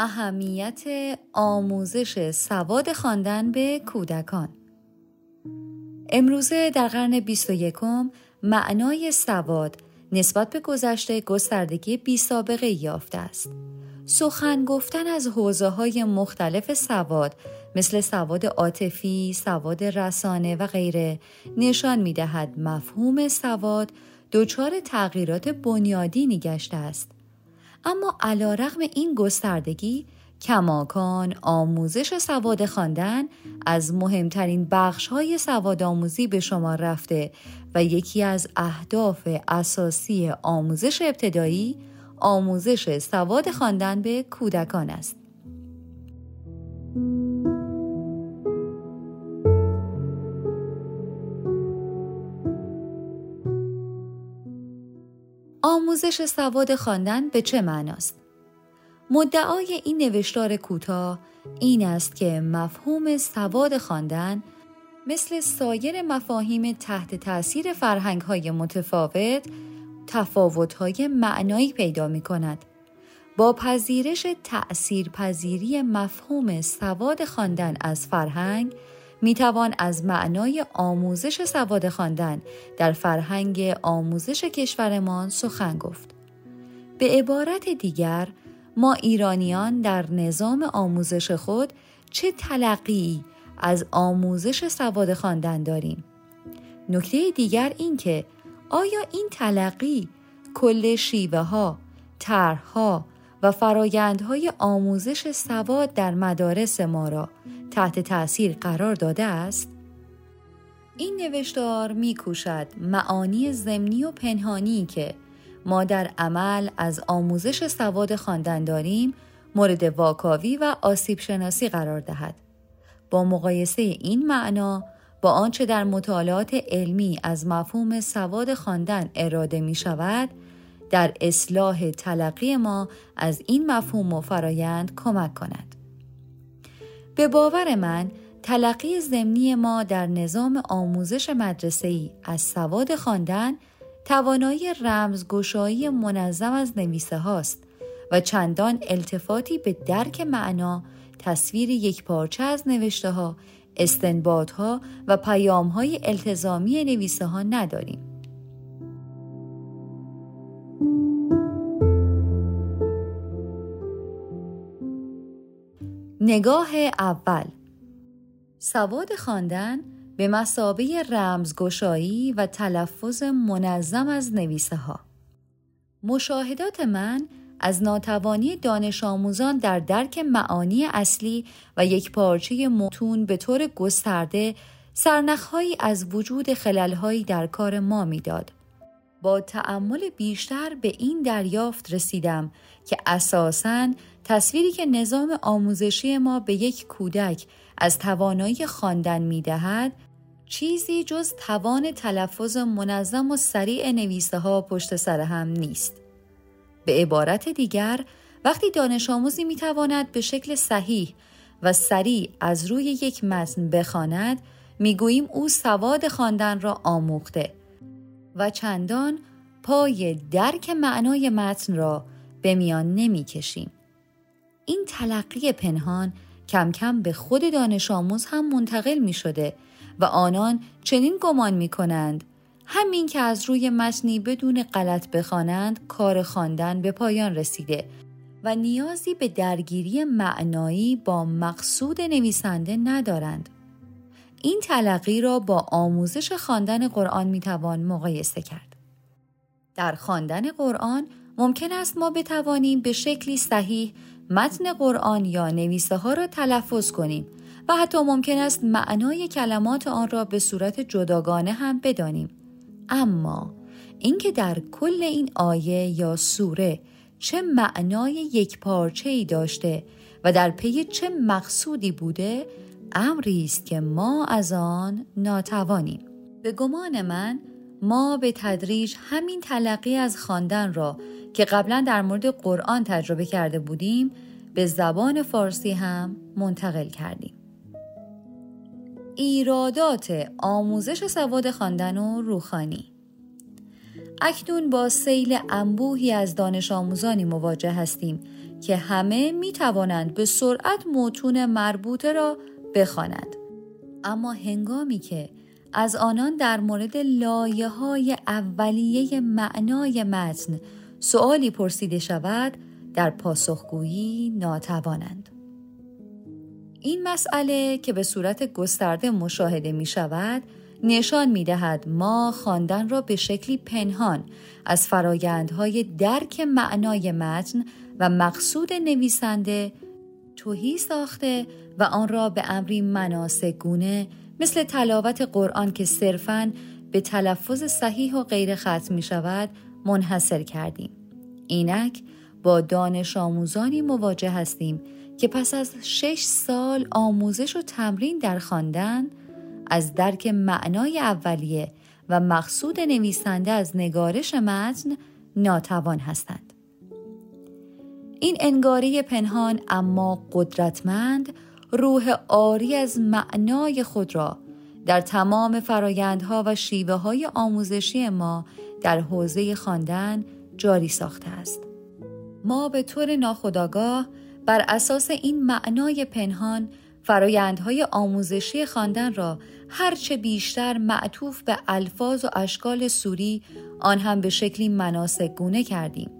اهمیت آموزش سواد خواندن به کودکان امروزه در قرن 21 معنای سواد نسبت به گذشته گستردگی بی سابقه یافته است. سخن گفتن از حوزه های مختلف سواد مثل سواد عاطفی، سواد رسانه و غیره نشان می دهد مفهوم سواد دچار تغییرات بنیادی گشته است. اما علا رغم این گستردگی کماکان آموزش سواد خواندن از مهمترین بخش های سواد آموزی به شما رفته و یکی از اهداف اساسی آموزش ابتدایی آموزش سواد خواندن به کودکان است. آموزش سواد خواندن به چه معناست؟ مدعای این نوشتار کوتاه این است که مفهوم سواد خواندن مثل سایر مفاهیم تحت تأثیر فرهنگ های متفاوت تفاوت های معنایی پیدا می کند. با پذیرش تأثیر پذیری مفهوم سواد خواندن از فرهنگ می توان از معنای آموزش سواد خواندن در فرهنگ آموزش کشورمان سخن گفت. به عبارت دیگر ما ایرانیان در نظام آموزش خود چه تلقی از آموزش سواد خواندن داریم نکته دیگر این که آیا این تلقی کل شیوه ها، طرحها و فرایندهای آموزش سواد در مدارس ما را تحت تأثیر قرار داده است؟ این نوشتار می کوشد معانی زمینی و پنهانی که ما در عمل از آموزش سواد خواندن داریم مورد واکاوی و آسیب شناسی قرار دهد. با مقایسه این معنا با آنچه در مطالعات علمی از مفهوم سواد خواندن اراده می شود، در اصلاح تلقی ما از این مفهوم و فرایند کمک کند. به باور من تلقی ضمنی ما در نظام آموزش مدرسه‌ای از سواد خواندن توانایی رمزگشایی منظم از نویسه هاست و چندان التفاتی به درک معنا تصویر یک پارچه از نوشته ها، ها و پیام های التزامی نویسه ها نداریم. نگاه اول سواد خواندن به مسابه رمزگشایی و تلفظ منظم از نویسه ها. مشاهدات من از ناتوانی دانش آموزان در درک معانی اصلی و یک پارچه متون به طور گسترده سرنخهایی از وجود خللهایی در کار ما می‌داد. با تأمل بیشتر به این دریافت رسیدم که اساساً تصویری که نظام آموزشی ما به یک کودک از توانایی خواندن می‌دهد چیزی جز توان تلفظ منظم و سریع نویسه ها پشت سر هم نیست. به عبارت دیگر وقتی دانش آموزی می تواند به شکل صحیح و سریع از روی یک متن بخواند می‌گوییم او سواد خواندن را آموخته و چندان پای درک معنای متن را به میان نمی کشیم. این تلقی پنهان کم کم به خود دانش آموز هم منتقل می شده و آنان چنین گمان می کنند همین که از روی متنی بدون غلط بخوانند کار خواندن به پایان رسیده و نیازی به درگیری معنایی با مقصود نویسنده ندارند. این تلقی را با آموزش خواندن قرآن می توان مقایسه کرد. در خواندن قرآن ممکن است ما بتوانیم به شکلی صحیح متن قرآن یا نویسه ها را تلفظ کنیم و حتی ممکن است معنای کلمات آن را به صورت جداگانه هم بدانیم. اما اینکه در کل این آیه یا سوره چه معنای یک پارچه ای داشته و در پی چه مقصودی بوده امری است که ما از آن ناتوانیم. به گمان من ما به تدریج همین تلقی از خواندن را که قبلا در مورد قرآن تجربه کرده بودیم به زبان فارسی هم منتقل کردیم. ایرادات آموزش سواد خواندن و روخانی اکنون با سیل انبوهی از دانش آموزانی مواجه هستیم که همه می توانند به سرعت متون مربوطه را بخوانند. اما هنگامی که از آنان در مورد لایه های اولیه معنای متن سوالی پرسیده شود در پاسخگویی ناتوانند. این مسئله که به صورت گسترده مشاهده می شود نشان می دهد ما خواندن را به شکلی پنهان از فرایندهای درک معنای متن و مقصود نویسنده توهی ساخته و آن را به امری مناسگونه مثل تلاوت قرآن که صرفاً به تلفظ صحیح و غیر ختم می شود منحصر کردیم. اینک با دانش آموزانی مواجه هستیم که پس از شش سال آموزش و تمرین در خواندن از درک معنای اولیه و مقصود نویسنده از نگارش متن ناتوان هستند. این انگاری پنهان اما قدرتمند روح آری از معنای خود را در تمام فرایندها و شیوه های آموزشی ما در حوزه خواندن جاری ساخته است. ما به طور ناخودآگاه بر اساس این معنای پنهان فرایندهای آموزشی خواندن را هرچه بیشتر معطوف به الفاظ و اشکال سوری آن هم به شکلی مناسک گونه کردیم.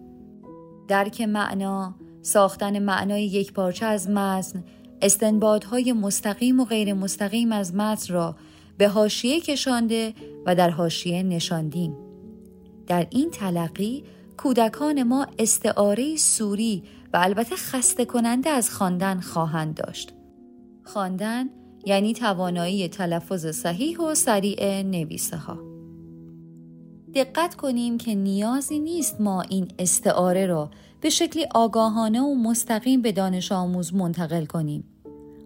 درک معنا، ساختن معنای یک پارچه از متن، استنبادهای مستقیم و غیر مستقیم از متن را به هاشیه کشانده و در هاشیه نشاندیم. در این تلقی کودکان ما استعاره سوری و البته خسته کننده از خواندن خواهند داشت. خواندن یعنی توانایی تلفظ صحیح و سریع نویسه ها. دقت کنیم که نیازی نیست ما این استعاره را به شکلی آگاهانه و مستقیم به دانش آموز منتقل کنیم.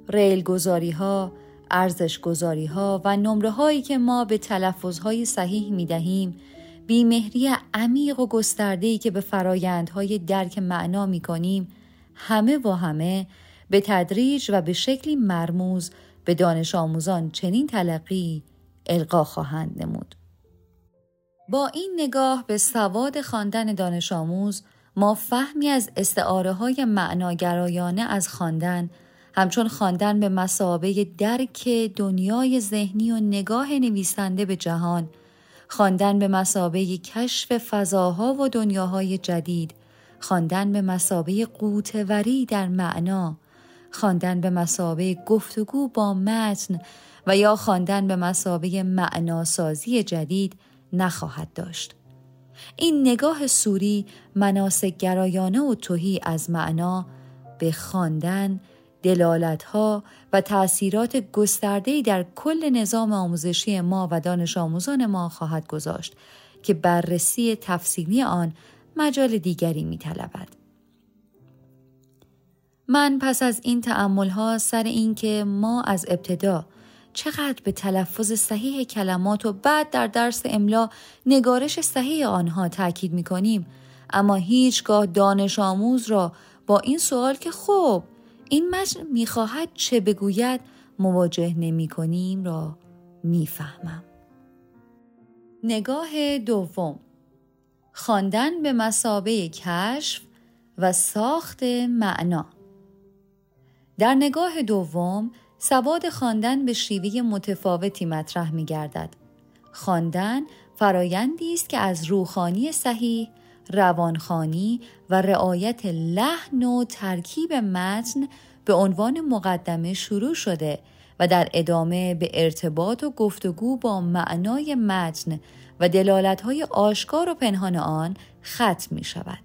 ریل گذاری ها، ارزش گذاری ها و نمره هایی که ما به تلفظ های صحیح می دهیم بیمهری عمیق و گسترده‌ای که به فرایندهای درک معنا می کنیم همه و همه به تدریج و به شکلی مرموز به دانش آموزان چنین تلقی القا خواهند نمود. با این نگاه به سواد خواندن دانش آموز ما فهمی از استعاره های معناگرایانه از خواندن همچون خواندن به مسابه درک دنیای ذهنی و نگاه نویسنده به جهان خواندن به مسابه کشف فضاها و دنیاهای جدید خواندن به مسابه قوتوری در معنا خواندن به مسابه گفتگو با متن و یا خواندن به مسابه معناسازی جدید نخواهد داشت. این نگاه سوری مناسک گرایانه و توهی از معنا به خواندن دلالتها و تأثیرات گسترده‌ای در کل نظام آموزشی ما و دانش آموزان ما خواهد گذاشت که بررسی تفصیلی آن مجال دیگری می من پس از این تعمل ها سر اینکه ما از ابتدا چقدر به تلفظ صحیح کلمات و بعد در درس املا نگارش صحیح آنها تاکید می کنیم اما هیچگاه دانش آموز را با این سوال که خب این متن می‌خواهد چه بگوید مواجه نمی کنیم را می‌فهمم. نگاه دوم. خواندن به مسابه کشف و ساخت معنا. در نگاه دوم سواد خواندن به شیوه متفاوتی مطرح می گردد. خواندن فرایندی است که از روخانی صحیح، روانخانی و رعایت لحن و ترکیب متن به عنوان مقدمه شروع شده و در ادامه به ارتباط و گفتگو با معنای متن و دلالتهای آشکار و پنهان آن ختم می شود.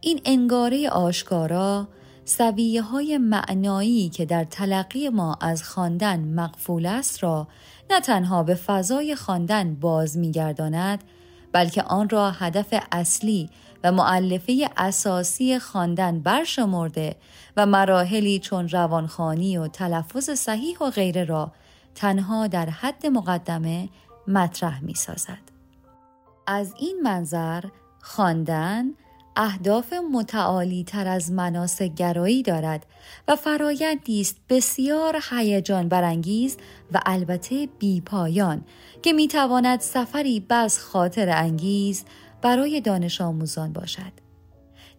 این انگاره آشکارا سویه های معنایی که در تلقی ما از خواندن مقفول است را نه تنها به فضای خواندن باز میگرداند بلکه آن را هدف اصلی و معلفه اساسی خواندن برشمرده و مراحلی چون روانخانی و تلفظ صحیح و غیره را تنها در حد مقدمه مطرح می سازد. از این منظر خواندن اهداف متعالی تر از مناسک گرایی دارد و فرایندی است بسیار هیجان برانگیز و البته بیپایان که می‌تواند سفری بس خاطر انگیز برای دانش آموزان باشد.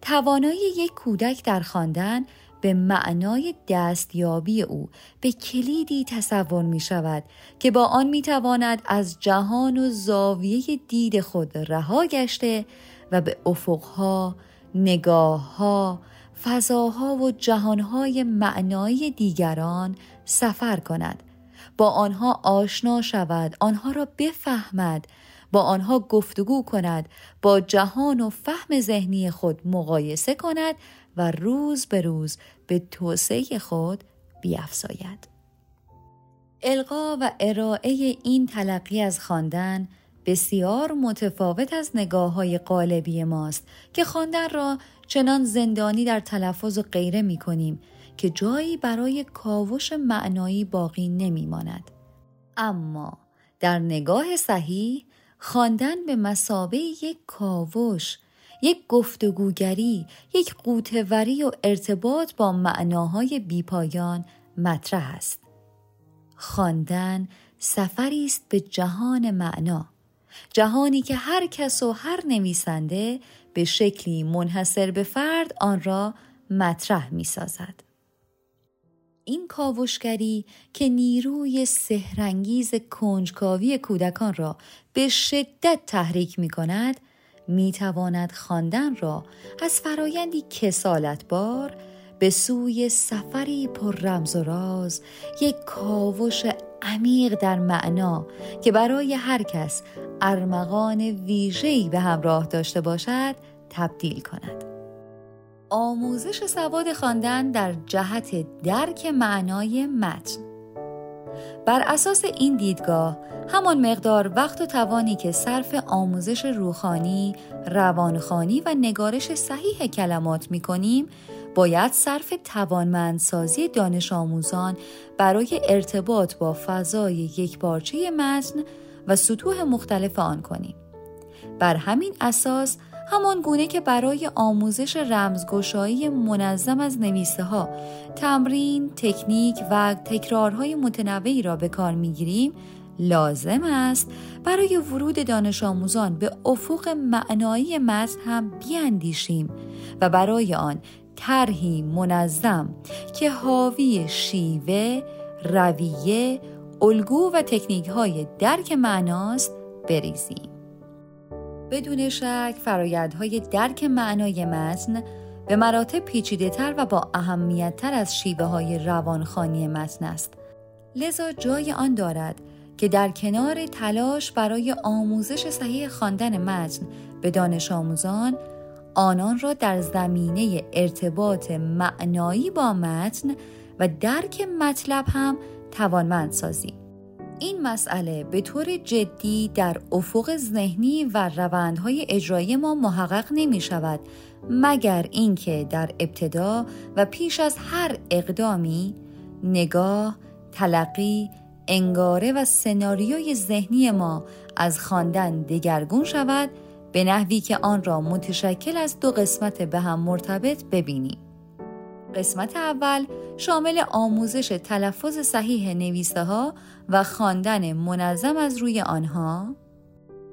توانایی یک کودک در خواندن به معنای دستیابی او به کلیدی تصور می شود که با آن می تواند از جهان و زاویه دید خود رها گشته و به افقها، نگاهها، فضاها و جهانهای معنایی دیگران سفر کند. با آنها آشنا شود آنها را بفهمد با آنها گفتگو کند با جهان و فهم ذهنی خود مقایسه کند و روز به روز به توسعه خود بیافزاید القا و ارائه این تلقی از خواندن بسیار متفاوت از نگاه های قالبی ماست که خواندن را چنان زندانی در تلفظ و غیره می کنیم که جایی برای کاوش معنایی باقی نمی ماند. اما در نگاه صحیح خواندن به مسابه یک کاوش یک گفتگوگری یک قوتوری و ارتباط با معناهای بیپایان مطرح است خواندن سفری است به جهان معنا جهانی که هر کس و هر نویسنده به شکلی منحصر به فرد آن را مطرح می سازد. این کاوشگری که نیروی سهرنگیز کنجکاوی کودکان را به شدت تحریک می کند می تواند خواندن را از فرایندی کسالتبار به سوی سفری پر رمز و راز یک کاوش عمیق در معنا که برای هر کس ارمغان ویژه‌ای به همراه داشته باشد تبدیل کند. آموزش سواد خواندن در جهت درک معنای متن بر اساس این دیدگاه همان مقدار وقت و توانی که صرف آموزش روخانی، روانخانی و نگارش صحیح کلمات می کنیم باید صرف توانمندسازی دانش آموزان برای ارتباط با فضای یک پارچه متن و سطوح مختلف آن کنیم. بر همین اساس همان گونه که برای آموزش رمزگشایی منظم از نویسه ها تمرین، تکنیک و تکرارهای متنوعی را به کار می‌گیریم لازم است برای ورود دانش آموزان به افق معنایی متن هم بیاندیشیم و برای آن طرحی منظم که حاوی شیوه، رویه، الگو و تکنیک های درک معناست بریزیم. بدون شک فرایندهای درک معنای متن به مراتب پیچیده تر و با اهمیت تر از شیوه های روانخانی متن است. لذا جای آن دارد که در کنار تلاش برای آموزش صحیح خواندن متن به دانش آموزان آنان را در زمینه ارتباط معنایی با متن و درک مطلب هم توانمند سازی. این مسئله به طور جدی در افق ذهنی و روندهای اجرایی ما محقق نمی شود مگر اینکه در ابتدا و پیش از هر اقدامی نگاه، تلقی، انگاره و سناریوی ذهنی ما از خواندن دگرگون شود به نحوی که آن را متشکل از دو قسمت به هم مرتبط ببینیم. قسمت اول شامل آموزش تلفظ صحیح نویسه ها و خواندن منظم از روی آنها.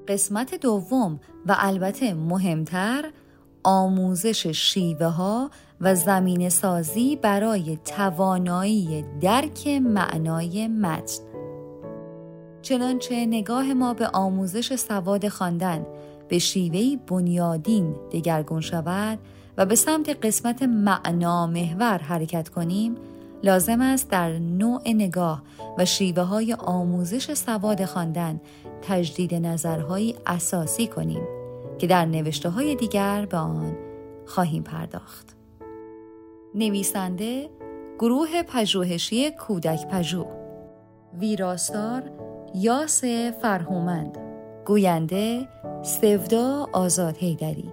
قسمت دوم و البته مهمتر آموزش شیوه ها و زمین سازی برای توانایی درک معنای متن. چنانچه نگاه ما به آموزش سواد خواندن به شیوهی بنیادین دگرگون شود و به سمت قسمت معنا محور حرکت کنیم لازم است در نوع نگاه و شیوه های آموزش سواد خواندن تجدید نظرهایی اساسی کنیم که در نوشته های دیگر به آن خواهیم پرداخت. نویسنده گروه پژوهشی کودک پژوه ویراستار یاس فرهومند. گوینده سودا آزاد هیدری